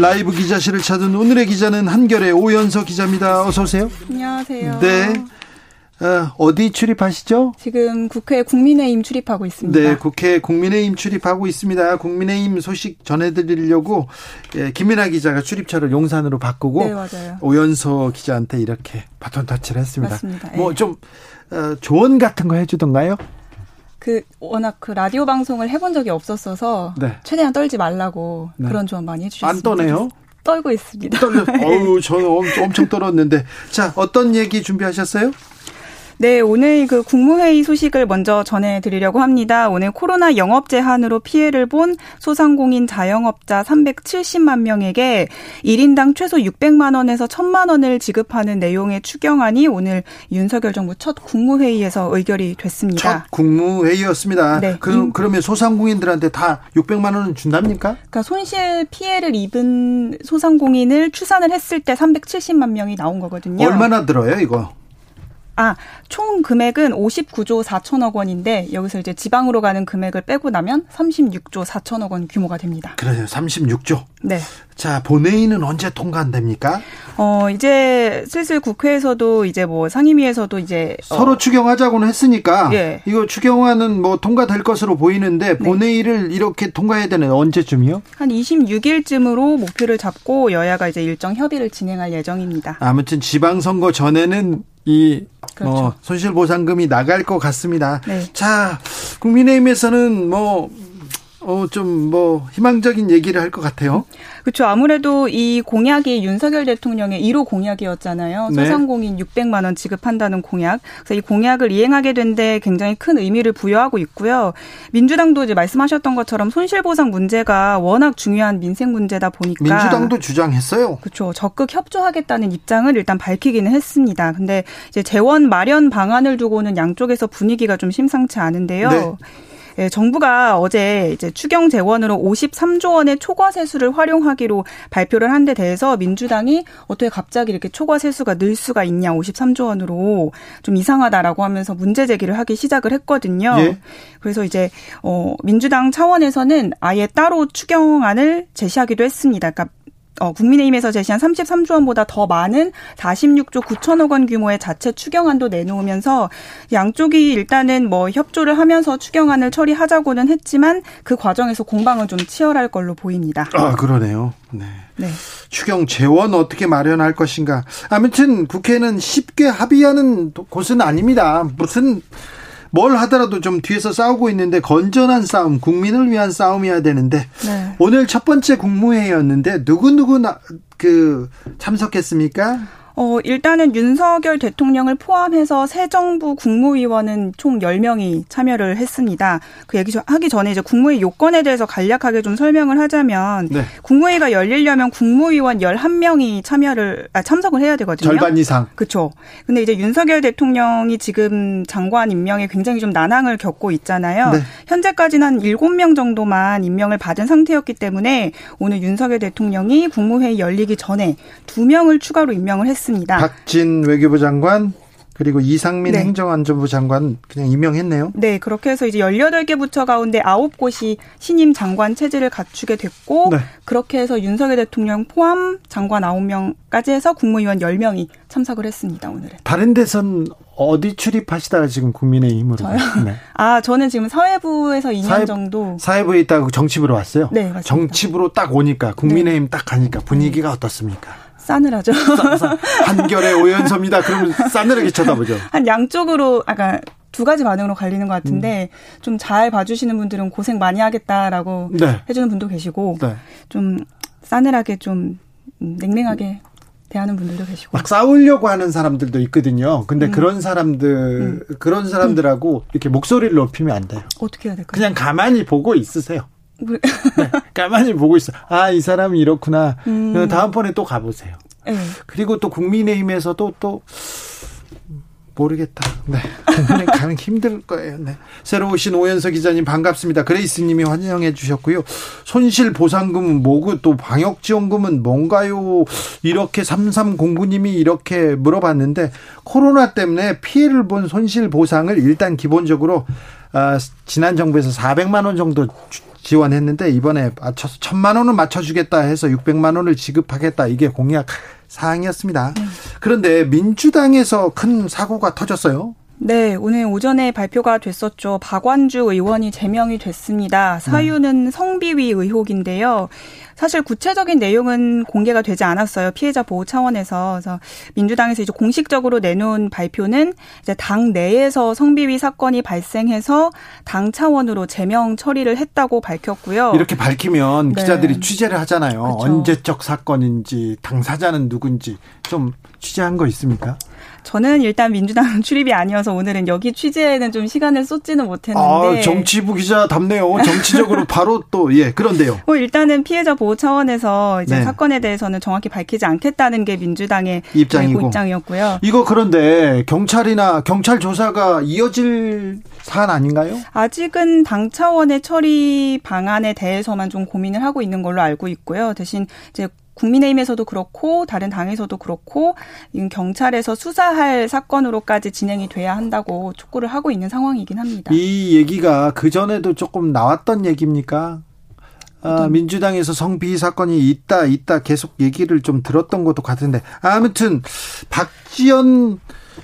라이브 기자실을 찾은 오늘의 기자는 한결의 오연서 기자입니다. 어서 오세요. 안녕하세요. 네. 어, 디 출입하시죠? 지금 국회 국민의힘 출입하고 있습니다. 네, 국회 국민의힘 출입하고 있습니다. 국민의힘 소식 전해드리려고 예, 김민아 기자가 출입처를 용산으로 바꾸고 네, 맞아요. 오연서 기자한테 이렇게 바톤 터치를 했습니다. 맞습니다. 뭐좀 어, 조언 같은 거 해주던가요? 그 워낙 그 라디오 방송을 해본 적이 없었어서 네. 최대한 떨지 말라고 네. 그런 조언 많이 해주셨습니다. 안 떠네요? 떨고 있습니다. 떨려. 어우, 저는 엄청 떨었는데. 자, 어떤 얘기 준비하셨어요? 네, 오늘 그 국무회의 소식을 먼저 전해드리려고 합니다. 오늘 코로나 영업 제한으로 피해를 본 소상공인 자영업자 370만 명에게 1인당 최소 600만 원에서 1000만 원을 지급하는 내용의 추경안이 오늘 윤석열 정부 첫 국무회의에서 의결이 됐습니다. 첫 국무회의였습니다. 네. 그, 그러면 소상공인들한테 다 600만 원은 준답니까? 그러니까 손실 피해를 입은 소상공인을 추산을 했을 때 370만 명이 나온 거거든요. 얼마나 들어요, 이거? 아, 총 금액은 59조 4천억 원인데 여기서 이제 지방으로 가는 금액을 빼고 나면 36조 4천억 원 규모가 됩니다. 그래요. 36조. 네. 자, 본회의는 언제 통과됩니까? 어, 이제 슬슬 국회에서도 이제 뭐 상임위에서도 이제 어, 서로 어. 추경하자고는 했으니까 예. 이거 추경안은 뭐 통과될 것으로 보이는데 네. 본회의를 네. 이렇게 통과해야 되는 언제쯤이요? 한 26일쯤으로 목표를 잡고 여야가 이제 일정 협의를 진행할 예정입니다. 아무튼 지방선거 전에는 이 그렇죠. 어, 손실보상금이 나갈 것 같습니다. 네. 자, 국민의힘에서는 뭐 어, 좀 뭐 희망적인 얘기를 할 것 같아요. 그렇죠. 아무래도 이 공약이 윤석열 대통령의 1호 공약이었잖아요. 네. 소상공인 600만 원 지급한다는 공약. 그래서 이 공약을 이행하게 된 데 굉장히 큰 의미를 부여하고 있고요. 민주당도 이제 말씀하셨던 것처럼 손실보상 문제가 워낙 중요한 민생 문제다 보니까 민주당도 주장했어요. 그렇죠. 적극 협조하겠다는 입장을 일단 밝히기는 했습니다. 근데 이제 재원 마련 방안을 두고는 양쪽에서 분위기가 좀 심상치 않은데요. 네. 예, 정부가 어제 이제 추경 재원으로 53조 원의 초과 세수를 활용하기로 발표를 한 데 대해서 민주당이 어떻게 갑자기 이렇게 초과 세수가 늘 수가 있냐 53조 원으로 좀 이상하다라고 하면서 문제 제기를 하기 시작을 했거든요. 예. 그래서 이제 어 민주당 차원에서는 아예 따로 추경안을 제시하기도 했습니다. 그러니까 어, 국민의힘에서 제시한 33조 원보다 더 많은 46조 9천억 원 규모의 자체 추경안도 내놓으면서 양쪽이 일단은 뭐 협조를 하면서 추경안을 처리하자고는 했지만 그 과정에서 공방은 좀 치열할 걸로 보입니다. 아, 그러네요. 네. 네. 추경 재원 어떻게 마련할 것인가. 아무튼 국회는 쉽게 합의하는 곳은 아닙니다. 무슨 뭘 하더라도 좀 뒤에서 싸우고 있는데 건전한 싸움, 국민을 위한 싸움이어야 되는데 네. 오늘 첫 번째 국무회의였는데 누구 누구 그 참석했습니까? 어, 일단은 윤석열 대통령을 포함해서 새 정부 국무위원은 총 10명이 참여를 했습니다. 그 얘기 하기 전에 이제 국무회의 요건에 대해서 간략하게 좀 설명을 하자면 네. 국무회의가 열리려면 국무위원 11명이 참여를 아, 참석을 해야 되거든요. 절반 이상. 그렇죠. 근데 이제 윤석열 대통령이 지금 장관 임명에 굉장히 좀 난항을 겪고 있잖아요. 네. 현재까지는 한 7명 정도만 임명을 받은 상태였기 때문에 오늘 윤석열 대통령이 국무회의 열리기 전에 2명을 추가로 임명을 했습니다. 했습니다. 박진 외교부 장관 그리고 이상민 네. 행정안전부 장관 그냥 임명했네요. 네, 그렇게 해서 이제 18개 부처 가운데 9곳이 신임 장관 체제를 갖추게 됐고 네. 그렇게 해서 윤석열 대통령 포함 장관 9명까지 해서 국무위원 10명이 참석을 했습니다, 오늘은. 다른 데선 어디 출입하시다가 지금 국민의힘으로? 저요? 네. 아, 저는 지금 사회부에서 2년 사회, 정도. 사회부에 있다가 정치부로 왔어요? 네, 맞습니다. 정치부로 딱 오니까 국민의힘 네. 딱 가니까 분위기가 어떻습니까? 싸늘하죠. 한결의 오연서입니다. 그러면 싸늘하게 쳐다보죠. 한 양쪽으로 아까 두 가지 반응으로 갈리는 것 같은데 음. 좀잘 봐주시는 분들은 고생 많이 하겠다라고 네. 해주는 분도 계시고 네. 좀 싸늘하게 좀 냉랭하게 대하는 분들도 계시고 막 싸우려고 하는 사람들도 있거든요. 근데 음. 그런 사람들 음. 그런 사람들하고 음. 이렇게 목소리를 높이면 안 돼요. 어떻게 해야 될까요? 그냥 가만히 보고 있으세요. 네, 가만히 보고 있어. 아, 이 사람이 이렇구나. 음. 다음번에 또 가보세요. 네. 그리고 또 국민의힘에서도 또 모르겠다. 네. 가는 힘들 거예요. 네. 새로 오신 오연석 기자님 반갑습니다. 그레이스 님이 환영해 주셨고요. 손실 보상금은 뭐고 또 방역 지원금은 뭔가요? 이렇게 3309 님이 이렇게 물어봤는데 코로나 때문에 피해를 본 손실 보상을 일단 기본적으로 아, 지난 정부에서 400만 원 정도 지원했는데 이번에 맞춰서 1000만 원은 맞춰주겠다 해서 600만 원을 지급하겠다 이게 공약 사항이었습니다. 네. 그런데 민주당에서 큰 사고가 터졌어요. 네, 오늘 오전에 발표가 됐었죠. 박완주 의원이 제명이 됐습니다. 사유는 네. 성비위 의혹인데요. 사실 구체적인 내용은 공개가 되지 않았어요. 피해자 보호 차원에서. 그래서 민주당에서 이제 공식적으로 내놓은 발표는 이제 당 내에서 성비위 사건이 발생해서 당 차원으로 제명 처리를 했다고 밝혔고요. 이렇게 밝히면 네. 기자들이 취재를 하잖아요. 그렇죠. 언제적 사건인지 당사자는 누군지 좀 취재한 거 있습니까? 저는 일단 민주당 출입이 아니어서 오늘은 여기 취재에는 좀 시간을 쏟지는 못했는데. 아, 정치부 기자 답네요. 정치적으로 바로 또, 예, 그런데요. 뭐 일단은 피해자 보호 차원에서 이제 네. 사건에 대해서는 정확히 밝히지 않겠다는 게 민주당의 입장이고. 입장이었고요. 이거 그런데 경찰이나 경찰 조사가 이어질 사안 아닌가요? 아직은 당 차원의 처리 방안에 대해서만 좀 고민을 하고 있는 걸로 알고 있고요. 대신 이제 국민의힘에서도 그렇고 다른 당에서도 그렇고 경찰에서 수사할 사건으로까지 진행이 돼야 한다고 촉구를 하고 있는 상황이긴 합니다. 이 얘기가 그 전에도 조금 나왔던 얘기입니까? 아, 민주당에서 성비위 사건이 있다 있다 계속 얘기를 좀 들었던 것도 같은데 아무튼 박지원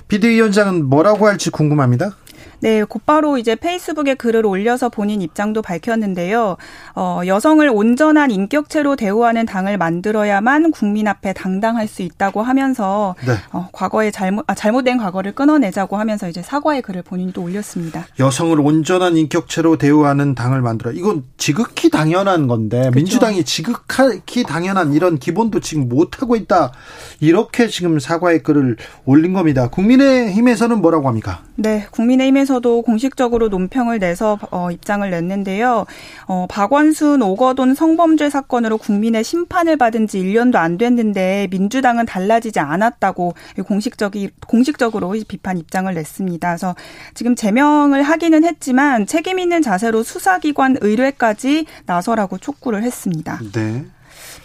비대위원장은 뭐라고 할지 궁금합니다. 네, 곧바로 이제 페이스북에 글을 올려서 본인 입장도 밝혔는데요. 어, 여성을 온전한 인격체로 대우하는 당을 만들어야만 국민 앞에 당당할 수 있다고 하면서 네. 어, 과거에 잘못 아, 잘못된 과거를 끊어내자고 하면서 이제 사과의 글을 본인도 올렸습니다. 여성을 온전한 인격체로 대우하는 당을 만들어. 이건 지극히 당연한 건데 그렇죠. 민주당이 지극히 당연한 이런 기본도 지금 못 하고 있다. 이렇게 지금 사과의 글을 올린 겁니다. 국민의힘에서는 뭐라고 합니까? 네, 국민의힘에서 도 공식적으로 논평을 내서 어, 입장을 냈는데요. 어, 박원순 오거돈 성범죄 사건으로 국민의 심판을 받은 지 1년도 안 됐는데 민주당은 달라지지 않았다고 공식적이 공식적으로 비판 입장을 냈습니다. 그래서 지금 제명을 하기는 했지만 책임 있는 자세로 수사기관 의뢰까지 나서라고 촉구를 했습니다. 네.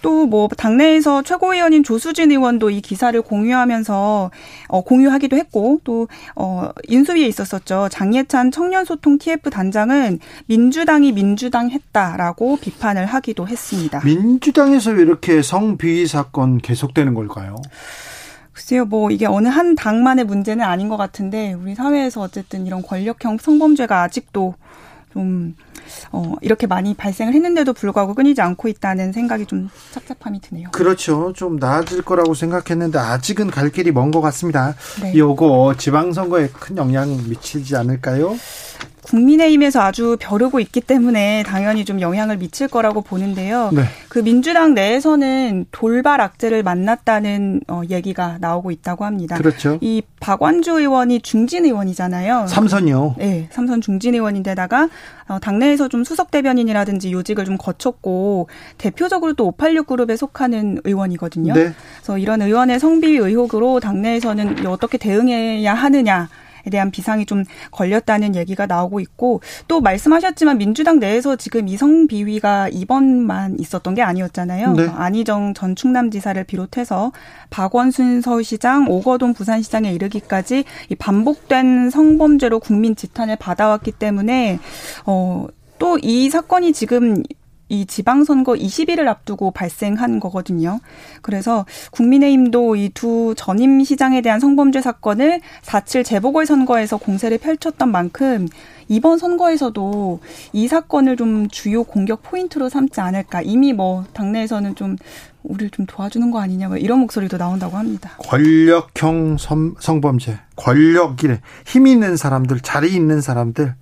또 뭐 당내에서 최고위원인 조수진 의원도 이 기사를 공유하면서 어, 공유하기도 했고 또 어, 인수위에 있었었죠. 장예찬 청년소통 TF 단장은 민주당이 민주당 했다라고 비판을 하기도 했습니다. 민주당에서 왜 이렇게 성비위 사건 계속되는 걸까요? 글쎄요, 뭐 이게 어느 한 당만의 문제는 아닌 것 같은데 우리 사회에서 어쨌든 이런 권력형 성범죄가 아직도 좀 어, 이렇게 많이 발생을 했는데도 불구하고 끊이지 않고 있다는 생각이 좀 찹찹함이 드네요. 그렇죠. 좀 나아질 거라고 생각했는데 아직은 갈 길이 먼 것 같습니다. 네. 요거 지방선거에 큰 영향 미치지 않을까요? 국민의힘에서 아주 벼르고 있기 때문에 당연히 좀 영향을 미칠 거라고 보는데요. 네. 그 민주당 내에서는 돌발 악재를 만났다는 어, 얘기가 나오고 있다고 합니다. 그렇죠. 이 박완주 의원이 중진 의원이잖아요. 삼선이요. 네, 삼선 중진 의원인데다가 어, 당내에서 좀 수석 대변인이라든지 요직을 좀 거쳤고 대표적으로 또 586 그룹에 속하는 의원이거든요. 네. 그래서 이런 의원의 성비 의혹으로 당내에서는 어떻게 대응해야 하느냐 에 대한 비상이 좀 걸렸다는 얘기가 나오고 있고 또 말씀하셨지만 민주당 내에서 지금 이성 비위가 이번만 있었던 게 아니었잖아요. 네. 안희정 전 충남지사를 비롯해서 박원순 서울시장, 오거돈 부산시장에 이르기까지 이 반복된 성범죄로 국민 지탄을 받아왔기 때문에 어. 또 이 사건이 지금 이 지방선거 20일을 앞두고 발생한 거거든요. 그래서 국민의힘도 이 두 전임 시장에 대한 성범죄 사건을 4.7 재보궐선거에서 공세를 펼쳤던 만큼 이번 선거에서도 이 사건을 좀 주요 공격 포인트로 삼지 않을까. 이미 뭐 당내에서는 좀 우리를 좀 도와주는 거 아니냐 뭐 이런 목소리도 나온다고 합니다. 권력형 성, 성범죄, 권력이래 힘 있는 사람들, 자리 있는 사람들,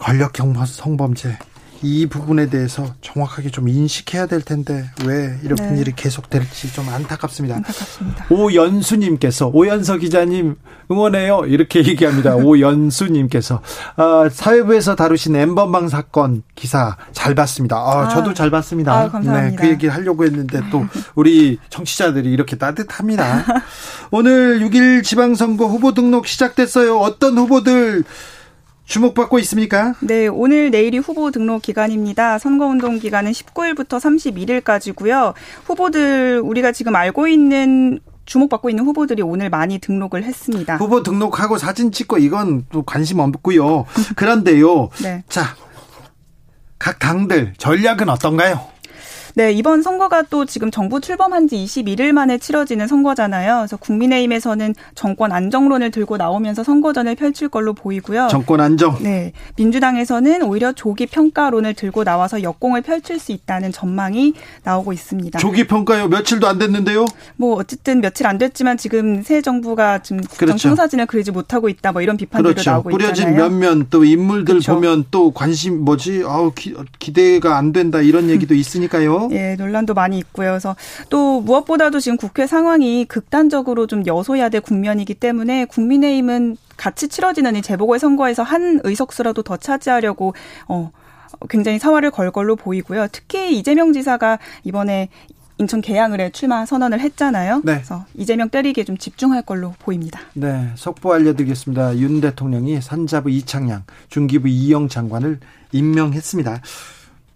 권력형 성범죄 이 부분에 대해서 정확하게 좀 인식해야 될 텐데 왜 이런 네. 일이 계속될지 좀 안타깝습니다. 안타깝습니다. 오연수님께서 오연서 기자님 응원해요 이렇게 얘기합니다. 오연수님께서 어, 사회부에서 다루신 엠번방 사건 기사 잘 봤습니다. 아, 아 저도 잘 봤습니다. 아, 감사합니다. 네, 그 얘기 하려고 했는데 또 우리 청취자들이 이렇게 따뜻합니다. 오늘 6일 지방선거 후보 등록 시작됐어요. 어떤 후보들 주목받고 있습니까? 네, 오늘 내일이 후보 등록 기간입니다. 선거운동 기간은 19일부터 31일까지고요. 후보들 우리가 지금 알고 있는 주목받고 있는 후보들이 오늘 많이 등록을 했습니다. 후보 등록하고 사진 찍고 이건 또 관심 없고요. 그런데요. 네. 자, 각 당들 전략은 어떤가요? 네, 이번 선거가 또 지금 정부 출범한 지 21일 만에 치러지는 선거잖아요. 그래서 국민의힘에서는 정권 안정론을 들고 나오면서 선거전을 펼칠 걸로 보이고요. 정권 안정. 네. 민주당에서는 오히려 조기 평가론을 들고 나와서 역공을 펼칠 수 있다는 전망이 나오고 있습니다. 조기 평가요? 며칠도 안 됐는데요? 뭐 어쨌든 며칠 안 됐지만 지금 새 정부가 지금 그렇죠. 청사진을 그리지 못하고 있다 뭐 이런 비판들도 그렇죠. 나오고 뿌려진 있잖아요. 뿌려진 면면 또 인물들 그렇죠. 보면 또 관심 뭐지? 아우 기, 기대가 안 된다 이런 얘기도 있으니까요. 예, 논란도 많이 있고요. 그래서 또 무엇보다도 지금 국회 상황이 극단적으로 좀 여소야대 국면이기 때문에 국민의힘은 같이 치러지는 이 재보궐 선거에서 한 의석수라도 더 차지하려고 어 굉장히 사활을 걸 걸로 보이고요. 특히 이재명 지사가 이번에 인천 계양을에 출마 선언을 했잖아요. 네. 그래서 이재명 때리기에 좀 집중할 걸로 보입니다. 네, 속보 알려드리겠습니다. 윤 대통령이 산자부 이창양, 중기부 이영 장관을 임명했습니다.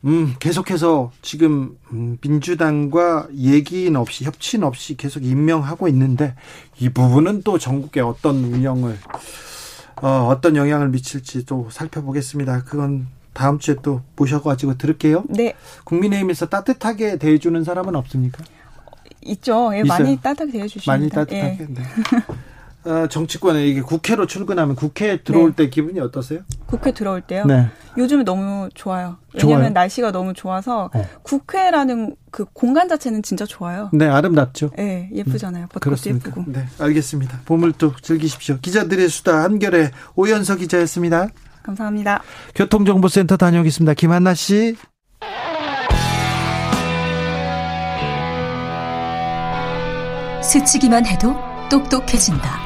음, 계속해서 지금 음, 민주당과 얘기는 없이 협치는 없이 계속 임명하고 있는데 이 부분은 또 전국에 어떤 운영을 어, 어떤 영향을 미칠지 또 살펴보겠습니다. 그건 다음 주에 또 모셔가지고 들을게요. 네. 국민의힘에서 따뜻하게 대해주는 사람은 없습니까? 있죠. 예, 많이 따뜻하게 대해주십니다. 많이 따뜻하게. 예. 네. 어, 정치권에 이게 국회로 출근하면 국회 들어올 네. 때 기분이 어떠세요? 국회 들어올 때요? 네. 요즘에 너무 좋아요. 왜냐하면 좋아요? 날씨가 너무 좋아서 어. 국회라는 그 공간 자체는 진짜 좋아요. 네, 아름답죠. 네, 예쁘잖아요. 벚꽃도 예쁘고. 네, 알겠습니다. 봄을 또 즐기십시오. 기자들의 수다 한결의 오연서 기자였습니다. 감사합니다. 교통정보센터 다녀오겠습니다. 김한나 씨. 스치기만 해도 똑똑해진다.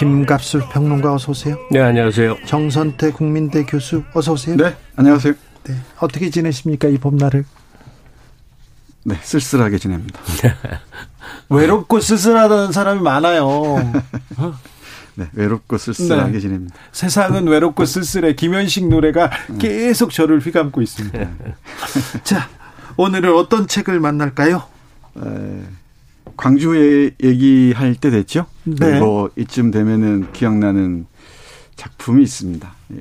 김갑술 평론가 어서 오세요. 네, 안녕하세요. 정선태 국민대 교수 어서 오세요. 네, 안녕하세요. 네, 어떻게 지내십니까 이 봄날을? 네, 쓸쓸하게 지냅니다. 외롭고 쓸쓸하다는 사람이 많아요. 네, 외롭고 쓸쓸하게 네. 지냅니다. 세상은 외롭고 쓸쓸해. 김현식 노래가 네. 계속 저를 휘감고 있습니다. 자, 오늘은 어떤 책을 만날까요? 에, 광주에 얘기할 때 됐죠. 네. 그리고 이쯤 되면은 기억나는 작품이 있습니다. 예,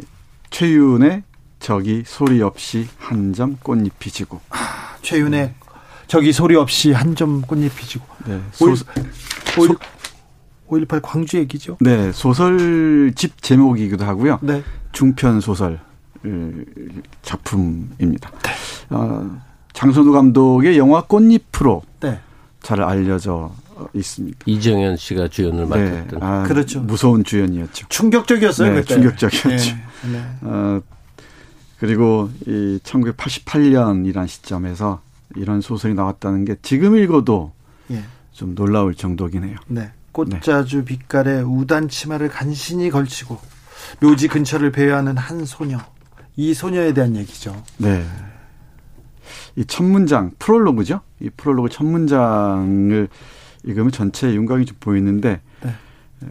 최윤의 저기 소리 없이 한 점 꽃잎이 지고. 아, 최윤의 네. 저기 소리 없이 한 점 꽃잎이 지고. 네. 소, 소, 5.18 광주 얘기죠. 네. 소설집 제목이기도 하고요. 네. 중편 소설 작품입니다. 네. 어, 장선우 감독의 영화 꽃잎으로 네. 잘 알려져 있습니다. 이정현 씨가 주연을 네. 맡았던. 아, 그렇죠. 무서운 주연이었죠. 충격적이었어요. 네, 충격적이었죠. 네. 네. 어, 그리고 이 1988년이란 시점에서 이런 소설이 나왔다는 게 지금 읽어도 예. 좀 놀라울 정도긴 해요. 네. 꽃자주 빛깔의 우단 치마를 간신히 걸치고 묘지 근처를 배회하는 한 소녀. 이 소녀에 대한 얘기죠. 네. 이 첫 문장 프롤로그죠. 이 프롤로그 첫 문장을 읽으면 전체 윤곽이 좀 보이는데 네. 예,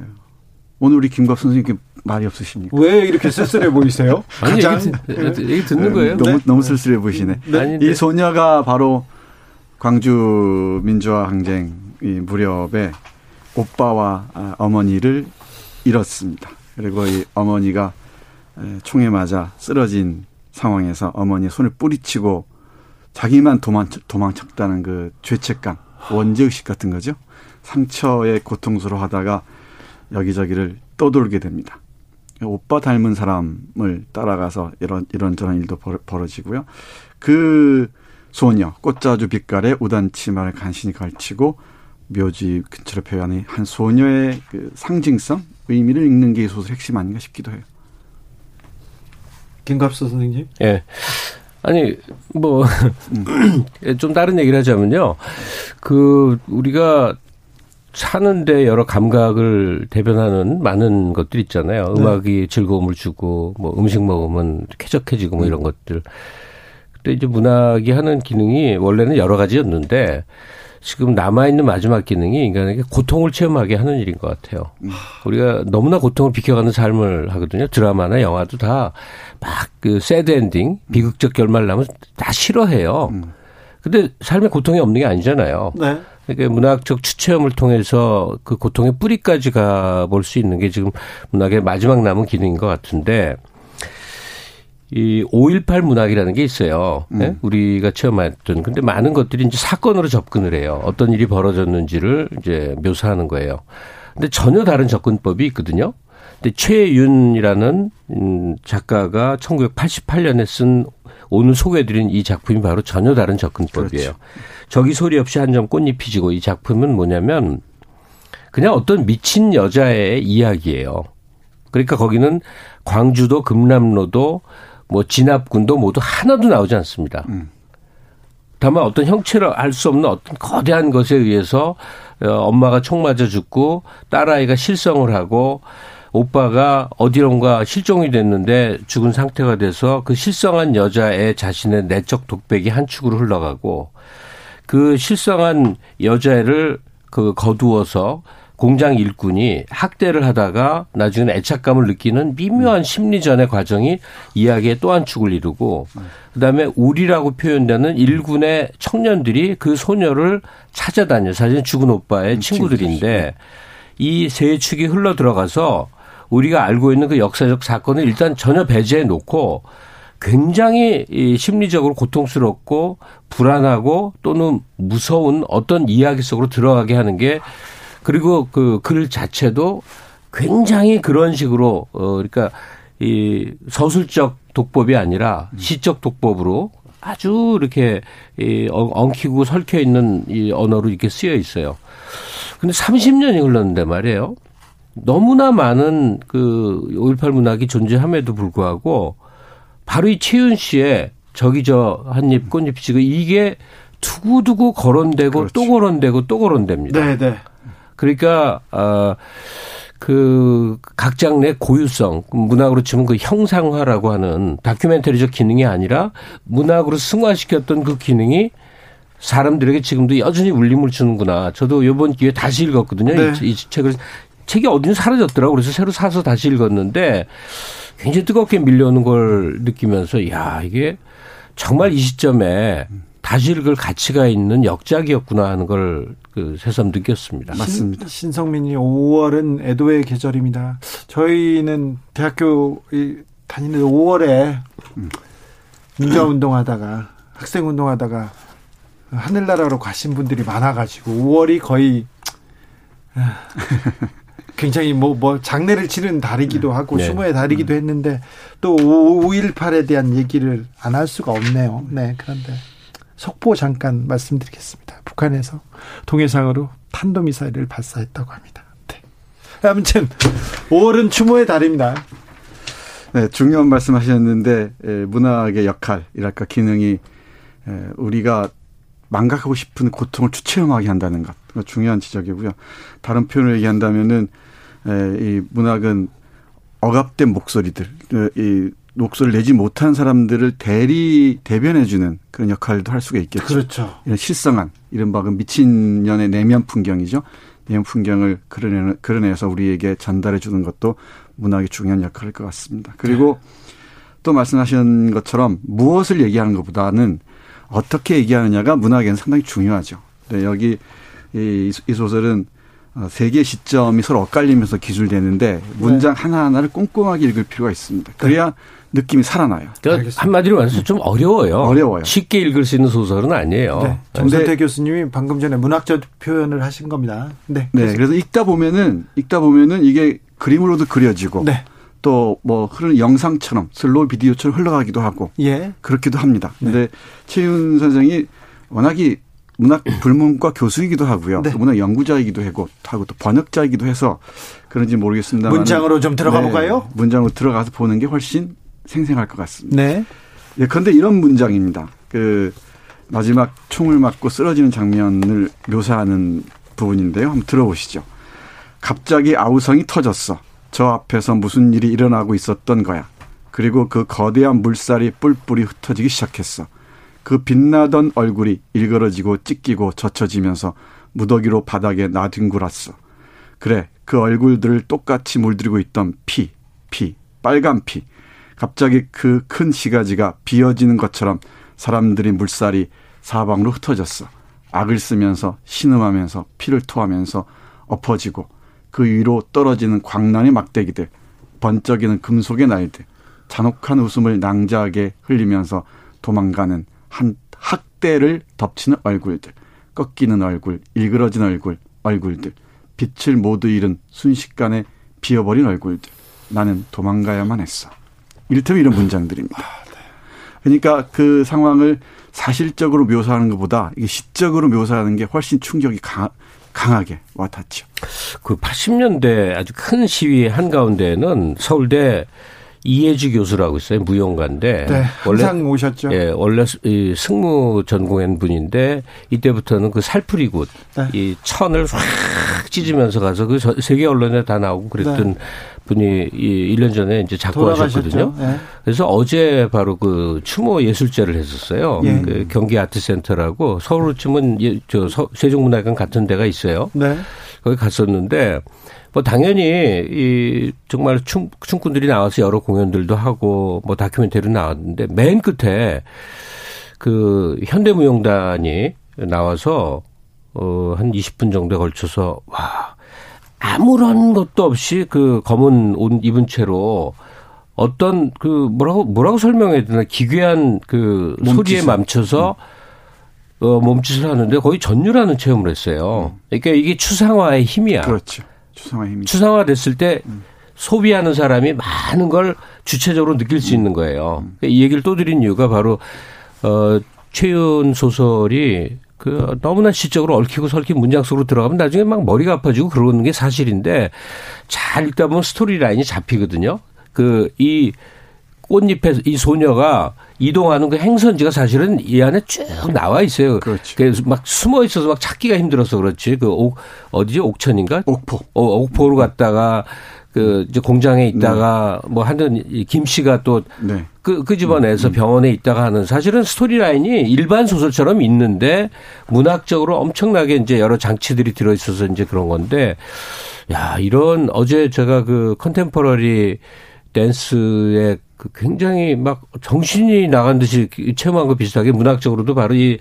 오늘 우리 김갑 선생님 말이 없으십니까? 왜 이렇게 쓸쓸해 보이세요? 아니, 가장 얘기, 얘기 듣는 거예요. 너무 네? 너무 쓸쓸해 보이시네. 네. 이 소녀가 바로 광주 민주화 항쟁 이 무렵에 오빠와 아, 어머니를 잃었습니다. 그리고 이 어머니가 총에 맞아 쓰러진 상황에서 어머니 손을 뿌리치고 자기만 도망, 도망쳤다는 그 죄책감, 원죄의식 같은 거죠. 상처에 고통스러워 하다가 여기저기를 떠돌게 됩니다. 오빠 닮은 사람을 따라가서 이런, 이런저런 일도 벌어지고요. 그 소녀, 꽃자주 빛깔의 우단 치마를 간신히 걸치고 묘지 근처로 표현한 한 소녀의 그 상징성, 의미를 읽는 게 이 소설 핵심 아닌가 싶기도 해요. 김갑수 선생님? 예. 아니 뭐좀 다른 얘기를 하자면요. 그 우리가 사는데 여러 감각을 대변하는 많은 것들 있잖아요. 네. 음악이 즐거움을 주고 뭐 음식 먹으면 쾌적해지고 뭐 이런 것들. 근데 이제 문학이 하는 기능이 원래는 여러 가지였는데 지금 남아있는 마지막 기능이 인간에게 고통을 체험하게 하는 일인 것 같아요. 음. 우리가 너무나 고통을 비켜가는 삶을 하거든요. 드라마나 영화도 다 막 그 새드 엔딩, 비극적 결말 나면 다 싫어해요. 음. 근데 삶에 고통이 없는 게 아니잖아요. 네. 그러니까 문학적 추체험을 통해서 그 고통의 뿌리까지 가볼 수 있는 게 지금 문학의 마지막 남은 기능인 것 같은데 이 5.18 문학이라는 게 있어요. 음. 네? 우리가 체험했던. 근데 많은 것들이 이제 사건으로 접근을 해요. 어떤 일이 벌어졌는지를 이제 묘사하는 거예요. 근데 전혀 다른 접근법이 있거든요. 근데 최윤이라는 음, 작가가 1988년에 쓴 오늘 소개해드린 이 작품이 바로 전혀 다른 접근법이에요. 그렇죠. 저기 소리 없이 한 점 꽃잎이 지고 이 작품은 뭐냐면 그냥 어떤 미친 여자의 이야기예요. 그러니까 거기는 광주도 금남로도 뭐 진압군도 모두 하나도 나오지 않습니다. 음. 다만 어떤 형체를 알 수 없는 어떤 거대한 것에 의해서 어, 엄마가 총 맞아 죽고 딸아이가 실성을 하고 오빠가 어디론가 실종이 됐는데 죽은 상태가 돼서 그 실성한 여자의 자신의 내적 독백이 한 축으로 흘러가고 그 실성한 여자를 그 거두어서 공장 일꾼이 학대를 하다가 나중에 애착감을 느끼는 미묘한 심리전의 과정이 이야기의 또 한 축을 이루고 그다음에 우리라고 표현되는 일군의 청년들이 그 소녀를 찾아다녀 사실 죽은 오빠의 음, 친구들인데 이 세 축이 흘러 들어가서 우리가 알고 있는 그 역사적 사건을 일단 전혀 배제해 놓고 굉장히 심리적으로 고통스럽고 불안하고 또는 무서운 어떤 이야기 속으로 들어가게 하는 게 그리고 그 글 자체도 굉장히 그런 식으로 어 그러니까 이 서술적 독법이 아니라 시적 독법으로 아주 이렇게 이 엉키고 설켜 있는 이 언어로 이렇게 쓰여 있어요. 근데 30년이 흘렀는데 말이에요. 너무나 많은 그 5.18 문학이 존재함에도 불구하고 바로 이 최윤 씨의 저기 저 한입 꽃잎 지금 이게 두고두고 거론되고 그렇죠. 또 거론되고 또 거론됩니다. 네, 네. 그러니까 어, 그각 장르의 고유성, 문학으로 치면 그 형상화라고 하는 다큐멘터리적 기능이 아니라 문학으로 승화시켰던 그 기능이 사람들에게 지금도 여전히 울림을 주는구나. 저도 이번 기회에 다시 읽었거든요. 네. 이, 이 책을 책이 어딘지 사라졌더라고. 그래서 새로 사서 다시 읽었는데 굉장히 뜨겁게 밀려오는 걸 느끼면서 야 이게 정말 이 시점에 다시 읽을 가치가 있는 역작이었구나 하는 걸 그 새삼 느꼈습니다. 맞습니다. 신, 성민이 5월은 애도의 계절입니다. 저희는 대학교 다니는 5월에 민주화 운동하다가 학생 운동하다가 하늘나라로 가신 분들이 많아가지고 5월이 거의 굉장히 뭐, 뭐, 장례를 치른 달이기도 하고, 네. 추모의 달이기도 했는데, 또 5.18에 대한 얘기를 안 할 수가 없네요. 네, 그런데. 속보 잠깐 말씀드리겠습니다. 북한에서 동해상으로 탄도미사일을 발사했다고 합니다. 네. 아무튼 5월은 추모의 달입니다. 네, 중요한 말씀하셨는데 문학의 역할이랄까 기능이 우리가 망각하고 싶은 고통을 추체험하게 한다는 것 중요한 지적이고요. 다른 표현을 얘기한다면은 이 문학은 억압된 목소리들, 이 목소리를 내지 못한 사람들을 대리 대변해주는 그런 역할도 할 수가 있겠죠. 그렇죠. 이런 실성한 이른바 그 미친년의 내면 풍경이죠. 내면 풍경을 그려내, 그려내서 우리에게 전달해 주는 것도 문학의 중요한 역할일 것 같습니다. 그리고 또 말씀하신 것처럼 무엇을 얘기하는 것보다는 어떻게 얘기하느냐가 문학에는 상당히 중요하죠. 네, 여기 이, 이 소설은 어, 세 개의 시점이 서로 엇갈리면서 기술되는데 문장 네. 하나하나를 꼼꼼하게 읽을 필요가 있습니다. 그래야 네. 느낌이 살아나요. 그러니까 한마디로 말해서 좀 어려워요. 어려워요. 쉽게 읽을 수 있는 소설은 아니에요. 네. 정선태 교수님이 방금 전에 문학적 표현을 하신 겁니다. 네. 네. 그래서 읽다 보면은 읽다 보면은 이게 그림으로도 그려지고 네. 또뭐 흐르는 영상처럼 슬로우 비디오처럼 흘러가기도 하고 예. 그렇기도 합니다. 네. 근데 최윤 선생이 워낙이 문학 불문과 교수이기도 하고요. 네. 문학 연구자이기도 하고 하고 또 번역자이기도 해서 그런지 모르겠습니다. 문장으로 좀 들어가 네. 볼까요? 문장으로 들어가서 보는 게 훨씬 생생할 것 같습니다. 네. 예, 그런데 이런 문장입니다. 그 마지막 총을 맞고 쓰러지는 장면을 묘사하는 부분인데요. 한번 들어보시죠. 갑자기 아우성이 터졌어. 저 앞에서 무슨 일이 일어나고 있었던 거야. 그리고 그 거대한 물살이 뿔뿔이 흩어지기 시작했어. 그 빛나던 얼굴이 일그러지고 찢기고 젖혀지면서 무더기로 바닥에 나뒹굴었어. 그래, 그 얼굴들을 똑같이 물들이고 있던 피, 피, 빨간 피. 갑자기 그 큰 시가지가 비어지는 것처럼 사람들이 물살이 사방으로 흩어졌어. 악을 쓰면서 신음하면서 피를 토하면서 엎어지고 그 위로 떨어지는 광란의 막대기들, 번쩍이는 금속의 날들, 잔혹한 웃음을 낭자하게 흘리면서 도망가는 한 학대를 덮치는 얼굴들, 꺾이는 얼굴, 일그러진 얼굴, 얼굴들, 빛을 모두 잃은 순식간에 비어버린 얼굴들. 나는 도망가야만 했어. 이를테면 이런 문장들입니다. 아, 네. 그러니까 그 상황을 사실적으로 묘사하는 것보다 이게 시적으로 묘사하는 게 훨씬 충격이 강, 강하게 와닿죠. 그 80년대 아주 큰 시위 한가운데는 서울대 이해주 교수라고 있어요. 무용가인데. 네, 항상 원래, 오셨죠. 예, 원래 이 승무 전공한 분인데 이때부터는 그 살풀이굿 네. 이 천을 확 찢으면서 가서 그 세계 언론에 다 나오고 그랬던 네. 분이 이 1년 전에 이제 작고하셨거든요. 네. 그래서 어제 바로 그 추모 예술제를 했었어요. 예. 그 경기 아트센터라고 서울로 치면 저 세종문화관 같은 데가 있어요. 네. 거기 갔었는데 뭐 당연히 이 정말 춤 춤꾼들이 나와서 여러 공연들도 하고 뭐 다큐멘터리 나왔는데 맨 끝에 그 현대무용단이 나와서 어한 20분 정도에 걸쳐서 와 아무런 것도 없이 그 검은 옷 입은 채로 어떤 그 뭐라고 뭐라고 설명해야 되나 기괴한 그 몸짓을. 소리에 멈춰서 음. 어 몸짓을 하는데 거의 전율하는 체험을 했어요. 음. 그러니까 이게 추상화의 힘이야. 그렇죠. 추상화 힘이. 추상화 됐을 때 음. 소비하는 사람이 많은 걸 주체적으로 느낄 수 음. 있는 거예요. 음. 이 얘기를 또 드린 이유가 바로 어 최윤 소설이 그 너무나 시적으로 얽히고 설킨 문장 속으로 들어가면 나중에 막 머리가 아파지고 그러는 게 사실인데 잘 읽다 보면 스토리 라인이 잡히거든요. 그 이 꽃잎에 이 소녀가 이동하는 그 행선지가 사실은 이 안에 쭉 나와 있어요. 그렇지. 그래서 막 숨어 있어서 막 찾기가 힘들어서 그렇지. 그 옥, 어디지? 옥천인가? 옥포. 어, 옥포로 갔다가 그 이제 공장에 있다가 네. 뭐 하는 김 씨가 또 네. 그, 그 집안에서 음. 병원에 있다가 하는 사실은 스토리라인이 일반 소설처럼 있는데 문학적으로 엄청나게 이제 여러 장치들이 들어 있어서 이제 그런 건데 야, 이런 어제 제가 그 컨템퍼러리 댄스의 그 굉장히 막 정신이 나간 듯이 체험한 거 비슷하게 문학적으로도 바로 이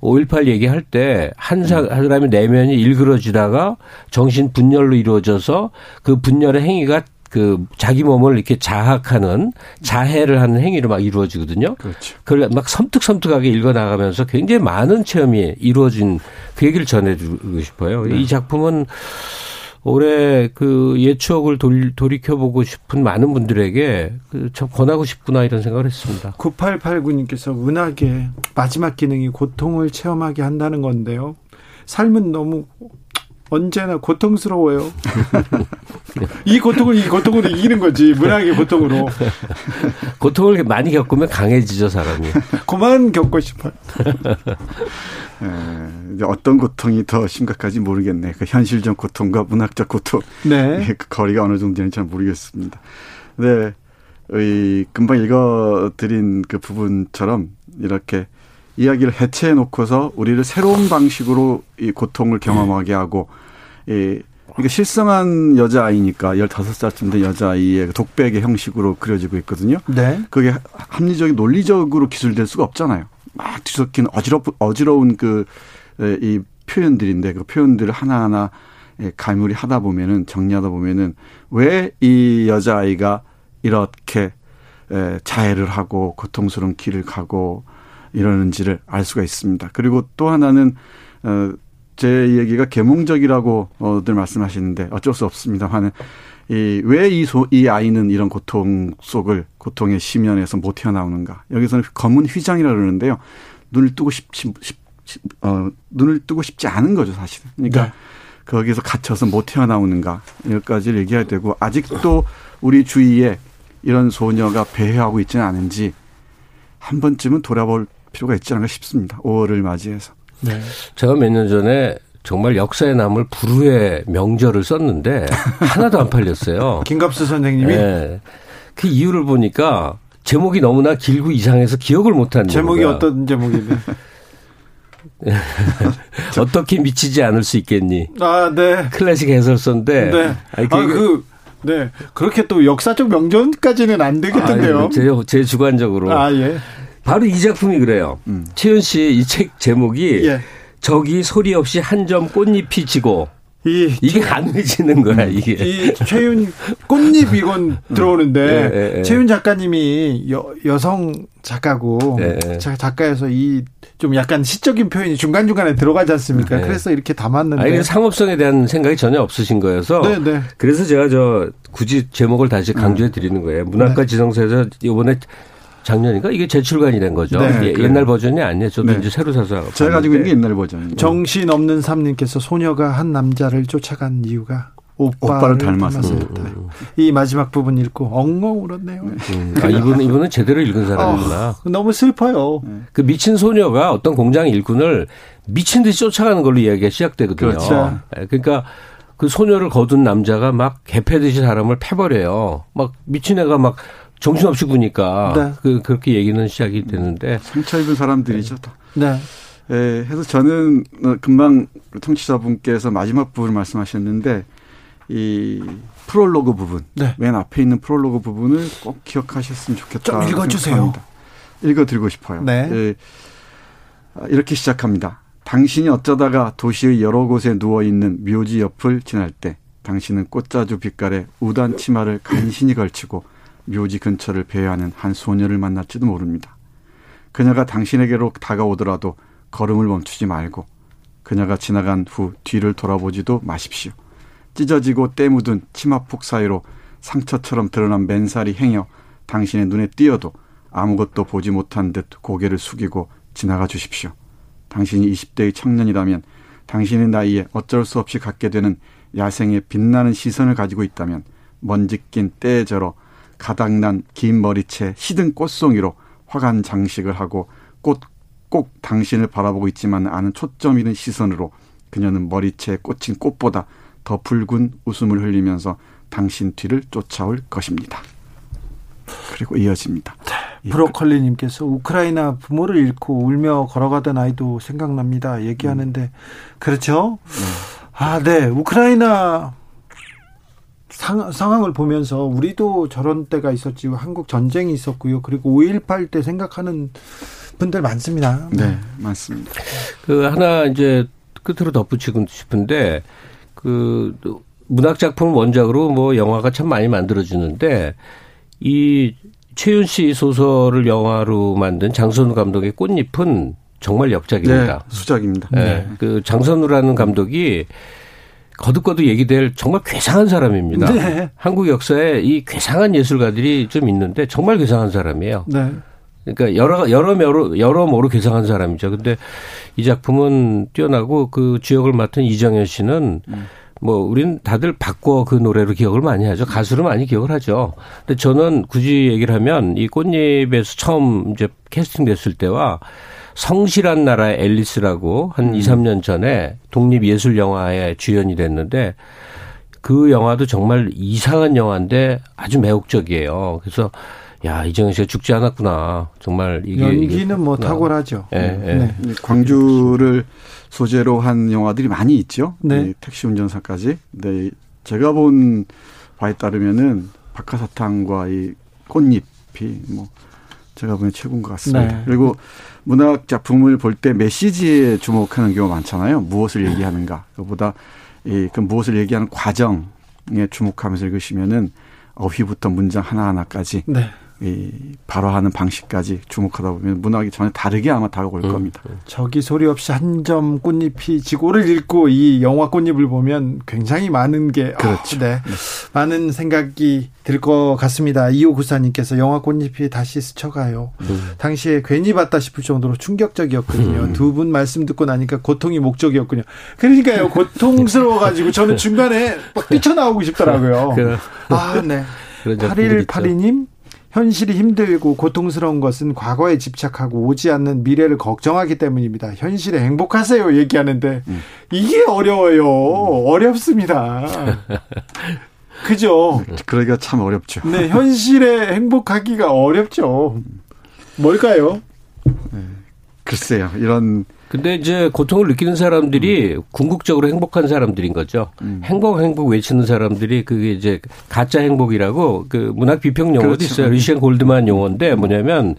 5.18 얘기할 때 한 사람의 내면이 일그러지다가 정신 분열로 이루어져서 그 분열의 행위가 그 자기 몸을 이렇게 자학하는 자해를 하는 행위로 막 이루어지거든요. 그렇죠. 그걸 막 섬뜩섬뜩하게 읽어 나가면서 굉장히 많은 체험이 이루어진 그 얘기를 전해주고 싶어요. 네. 이 작품은 올해 그옛 추억을 돌, 돌이켜보고 싶은 많은 분들에게 그참 권하고 싶구나 이런 생각을 했습니다. 9889님께서 문학의 마지막 기능이 고통을 체험하게 한다는 건데요. 삶은 너무 언제나 고통스러워요. 이 고통을 이 고통으로 이기는 거지 문학의 고통으로. 고통을 많이 겪으면 강해지죠 사람이. 그만 겪고 싶어. 예, 이제 어떤 고통이 더 심각한지 모르겠네. 그 현실적 고통과 문학적 고통. 네. 그 거리가 어느 정도 되는지 잘 모르겠습니다. 네. 의 금방 읽어드린 그 부분처럼 이렇게 이야기를 해체해 놓고서 우리를 새로운 방식으로 이 고통을 경험하게 하고 이 그러니까 실성한 여자아이니까 15살쯤 된 여자아이의 그 독백의 형식으로 그려지고 있거든요. 네. 그게 합리적인 논리적으로 기술될 수가 없잖아요. 막 뒤섞인 어지럽 어지러운 그 이 표현들인데 그 표현들을 하나하나 예, 갈무리 하다 보면은 정리하다 보면은 왜 이 여자아이가 이렇게 자해를 하고 고통스러운 길을 가고 이러는지를 알 수가 있습니다. 그리고 또 하나는 어, 제 얘기가 계몽적이라고들 말씀하시는데 어쩔 수 없습니다만은 이왜이 이 아이는 이런 고통 속을 고통의 심연에서 못 튀어나오는가? 여기서는 검은 휘장이라 그러는데요. 눈을 뜨고 싶, 싶, 싶 어, 눈을 뜨고 싶지 않은 거죠, 사실은. 그러니까 네. 거기서 갇혀서 못 튀어나오는가 여기까지 얘기해야 되고 아직도 우리 주위에 이런 소녀가 배회하고 있지는 않은지 한 번쯤은 돌아볼 필요가 있지 않을까 싶습니다. 5월을 맞이해서. 네. 제가 몇 년 전에 정말 역사에 남을 불후의 명절을 썼는데 하나도 안 팔렸어요. 김갑수 선생님이? 네. 그 이유를 보니까 제목이 너무나 길고 이상해서 기억을 못하는 제목이 거야. 어떤 제목이면 어떻게 미치지 않을 수 있겠니? 아, 네. 클래식 해설서인데. 네. 아니, 그, 아, 그, 네. 그렇게 또 역사적 명전까지는 안 되겠던데요. 아, 제, 제 주관적으로. 아, 예. 바로 이 작품이 그래요. 음. 최윤 씨이책 제목이 예. 저기 소리 없이 한 점 꽃잎이 지고 이, 이게 안 외지는 거야, 음. 이게. 이 최윤 꽃잎 이건 들어오는데, 네, 네, 네. 최윤 작가님이 여, 여성 작가고, 네. 작가여서 이 좀 약간 시적인 표현이 중간 중간에 들어가지 않습니까? 네. 그래서 이렇게 담았는데. 아니, 상업성에 대한 생각이 전혀 없으신 거여서. 네, 그래서 제가 저 굳이 제목을 다시 강조해 드리는 거예요. 문학과 지성사에서 이번에 작년인가 이게 재출간이 된 거죠. 네, 예, 옛날 버전이 아니에요. 저도 네. 이제 새로 사서. 제가 가지고 있는 게 옛날 버전. 정신 없는 삼님께서 소녀가 한 남자를 쫓아간 이유가 오빠를, 오빠를 닮았었다. 음. 이 마지막 부분 읽고 엉엉 울었네요. 음. 아, 이분은, 이분은 제대로 읽은 사람이구나. 어, 너무 슬퍼요. 네. 그 미친 소녀가 어떤 공장 일꾼을 미친 듯이 쫓아가는 걸로 이야기가 시작되거든요. 그렇죠. 네, 그러니까 그 소녀를 거둔 남자가 막 개패듯이 사람을 패버려요. 막 미친 애가 막 정신없이 구니까 네. 그 그렇게 얘기는 시작이 되는데 상처 입은 사람들이죠. 네. 예, 해서 저는 어, 금방 청취자분께서 마지막 부분을 말씀하셨는데 이 프롤로그 부분, 네. 맨 앞에 있는 프롤로그 부분을 꼭 기억하셨으면 좋겠다. 좀 읽어주세요. 읽어드리고 싶어요. 네. 예, 아, 이렇게 시작합니다. 당신이 어쩌다가 도시의 여러 곳에 누워 있는 묘지 옆을 지날 때, 당신은 꽃자주 빛깔의 우단 치마를 간신히 걸치고 묘지 근처를 배회하는 한 소녀를 만날지도 모릅니다. 그녀가 당신에게로 다가오더라도 걸음을 멈추지 말고 그녀가 지나간 후 뒤를 돌아보지도 마십시오. 찢어지고 때 묻은 치마폭 사이로 상처처럼 드러난 맨살이 행여 당신의 눈에 띄어도 아무것도 보지 못한 듯 고개를 숙이고 지나가 주십시오. 당신이 20대의 청년이라면 당신의 나이에 어쩔 수 없이 갖게 되는 야생의 빛나는 시선을 가지고 있다면 먼지 낀 때에 절어 가닥난 긴 머리채 시든 꽃송이로 화관 장식을 하고 꽃 꼭 당신을 바라보고 있지만 아는 초점 있는 시선으로 그녀는 머리채에 꽂힌 꽃보다 더 붉은 웃음을 흘리면서 당신 뒤를 쫓아올 것입니다. 그리고 이어집니다. 네, 브로콜리님께서 우크라이나 부모를 잃고 울며 걸어가던 아이도 생각납니다. 얘기하는데 음. 그렇죠? 네. 아, 네. 우크라이나 상, 상황을 보면서 우리도 저런 때가 있었지 한국 전쟁이 있었고요. 그리고 5.18 때 생각하는 분들 많습니다. 네, 많습니다. 그 하나 이제 끝으로 덧붙이고 싶은데 그 문학 작품 원작으로 뭐 영화가 참 많이 만들어지는데 이 최윤 씨 소설을 영화로 만든 장선우 감독의 꽃잎은 정말 역작입니다. 네, 수작입니다. 네. 네. 그 장선우라는 감독이 거듭거듭 얘기될 정말 괴상한 사람입니다. 네. 한국 역사에 이 괴상한 예술가들이 좀 있는데 정말 괴상한 사람이에요. 네. 그러니까 여러 여러모로 여러모로 괴상한 사람이죠. 근데 이 작품은 뛰어나고 그 주역을 맡은 이정현 씨는 음. 뭐 우리는 다들 바꿔 그 노래로 기억을 많이 하죠. 가수로 많이 기억을 하죠. 근데 저는 굳이 얘기를 하면 이 꽃잎에서 처음 이제 캐스팅 됐을 때와 성실한 나라의 앨리스라고 한 음. 2, 3년 전에 독립 예술 영화의 주연이 됐는데 그 영화도 정말 이상한 영화인데 아주 매혹적이에요. 그래서 야 이정현 씨가 죽지 않았구나. 정말 이게 연기는 이게 뭐 탁월하죠. 예, 예. 네. 광주를 소재로 한 영화들이 많이 있죠. 네. 택시 운전사까지. 네. 제가 본 바에 따르면은 박하사탕과 이 꽃잎이 뭐 제가 보기엔 최고인 것 같습니다. 네. 그리고 문학 작품을 볼 때 메시지에 주목하는 경우가 많잖아요. 무엇을 얘기하는가. 그보다 이 그 무엇을 얘기하는 과정에 주목하면서 읽으시면은 어휘부터 문장 하나하나까지 네. 이 발화하는 방식까지 주목하다 보면 문학이 전혀 다르게 아마 다가올 음. 겁니다. 저기 소리 없이 한 점 꽃잎이 지고를 읽고 이 영화 꽃잎을 보면 굉장히 많은 게 그렇죠. 아, 네. 네. 많은 생각이 들 것 같습니다. 이호 구사님께서 영화 꽃잎이 다시 스쳐가요. 음. 당시에 괜히 봤다 싶을 정도로 충격적이었거든요. 음. 두분 말씀 듣고 나니까 고통이 목적이었군요. 그러니까요. 고통스러워가지고 저는 중간에 막 뛰쳐나오고 싶더라고요. 아, 네. 8182님 현실이 힘들고 고통스러운 것은 과거에 집착하고 오지 않는 미래를 걱정하기 때문입니다. 현실에 행복하세요 얘기하는데 음. 이게 어려워요. 음. 어렵습니다. 그죠? 그러기가 참 어렵죠. 네, 현실에 행복하기가 어렵죠. 뭘까요? 네, 글쎄요. 이런 근데 이제 고통을 느끼는 사람들이 음. 궁극적으로 행복한 사람들인 거죠. 음. 행복 행복 외치는 사람들이 그게 이제 가짜 행복이라고 그 문학 비평 용어도 그렇죠. 있어요. 리시안 골드만 용어인데 뭐냐면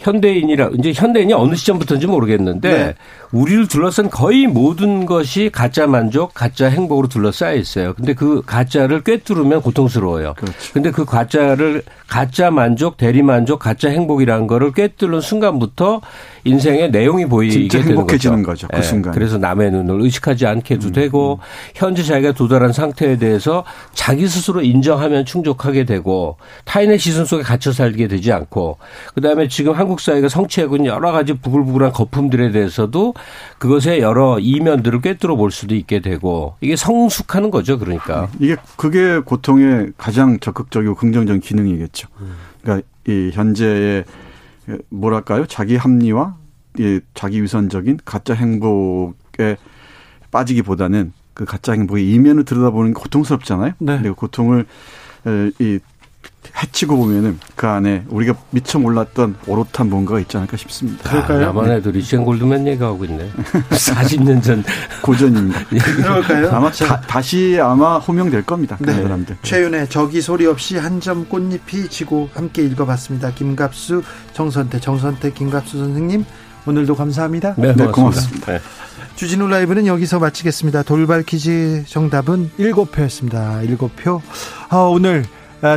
현대인이라 이제 현대인이 어느 시점부터인지 모르겠는데 네. 우리를 둘러싼 거의 모든 것이 가짜 만족, 가짜 행복으로 둘러싸여 있어요. 근데 그 가짜를 꿰뚫으면 고통스러워요. 그렇죠. 근데 그 가짜를 가짜 만족, 대리 만족, 가짜 행복이라는 거를 꿰뚫는 순간부터 인생의 내용이 보이게 되는 행복해지는 거죠. 거죠. 그 네. 순간. 그래서 남의 눈을 의식하지 않게도 음, 되고 음. 현재 자기가 도달한 상태에 대해서 자기 스스로 인정하면 충족하게 되고 타인의 시선 속에 갇혀 살게 되지 않고 그다음에 지금 한국 사회가 성취하고 있는 여러 가지 부글부글한 거품들에 대해서도 그것의 여러 이면들을 꿰뚫어 볼 수도 있게 되고 이게 성숙하는 거죠. 그러니까 이게 그게 고통의 가장 적극적이고 긍정적인 기능이겠죠. 그러니까 이 현재의 뭐랄까요? 자기 합리화, 이 자기 위선적인 가짜 행복에 빠지기보다는 그 가짜 행복의 이면을 들여다보는 게 고통스럽잖아요. 네. 근데 그 고통을 이 해치고 보면은 그 안에 우리가 미처 몰랐던 오롯한 뭔가가 있지 않을까 싶습니다. 그럴까요? 아, 나만 해도 리시안 골드맨 얘기하고 있네. 40년 전. 고전입니다. 그럴까요? 아마 다, 시 아마 호명될 겁니다. 그 네. 사람들. 최윤의 저기 소리 없이 한 점 꽃잎이 지고 함께 읽어봤습니다. 김갑수, 정선태, 정선태, 김갑수 선생님. 오늘도 감사합니다. 네, 네 고맙습니다. 네. 주진우 라이브는 여기서 마치겠습니다. 돌발 퀴즈 정답은 7표였습니다. 7표. 아, 오늘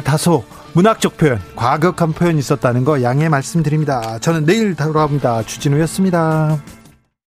다소 문학적 표현, 과격한 표현이 있었다는 거 양해 말씀드립니다. 저는 내일 돌아옵니다. 주진우였습니다.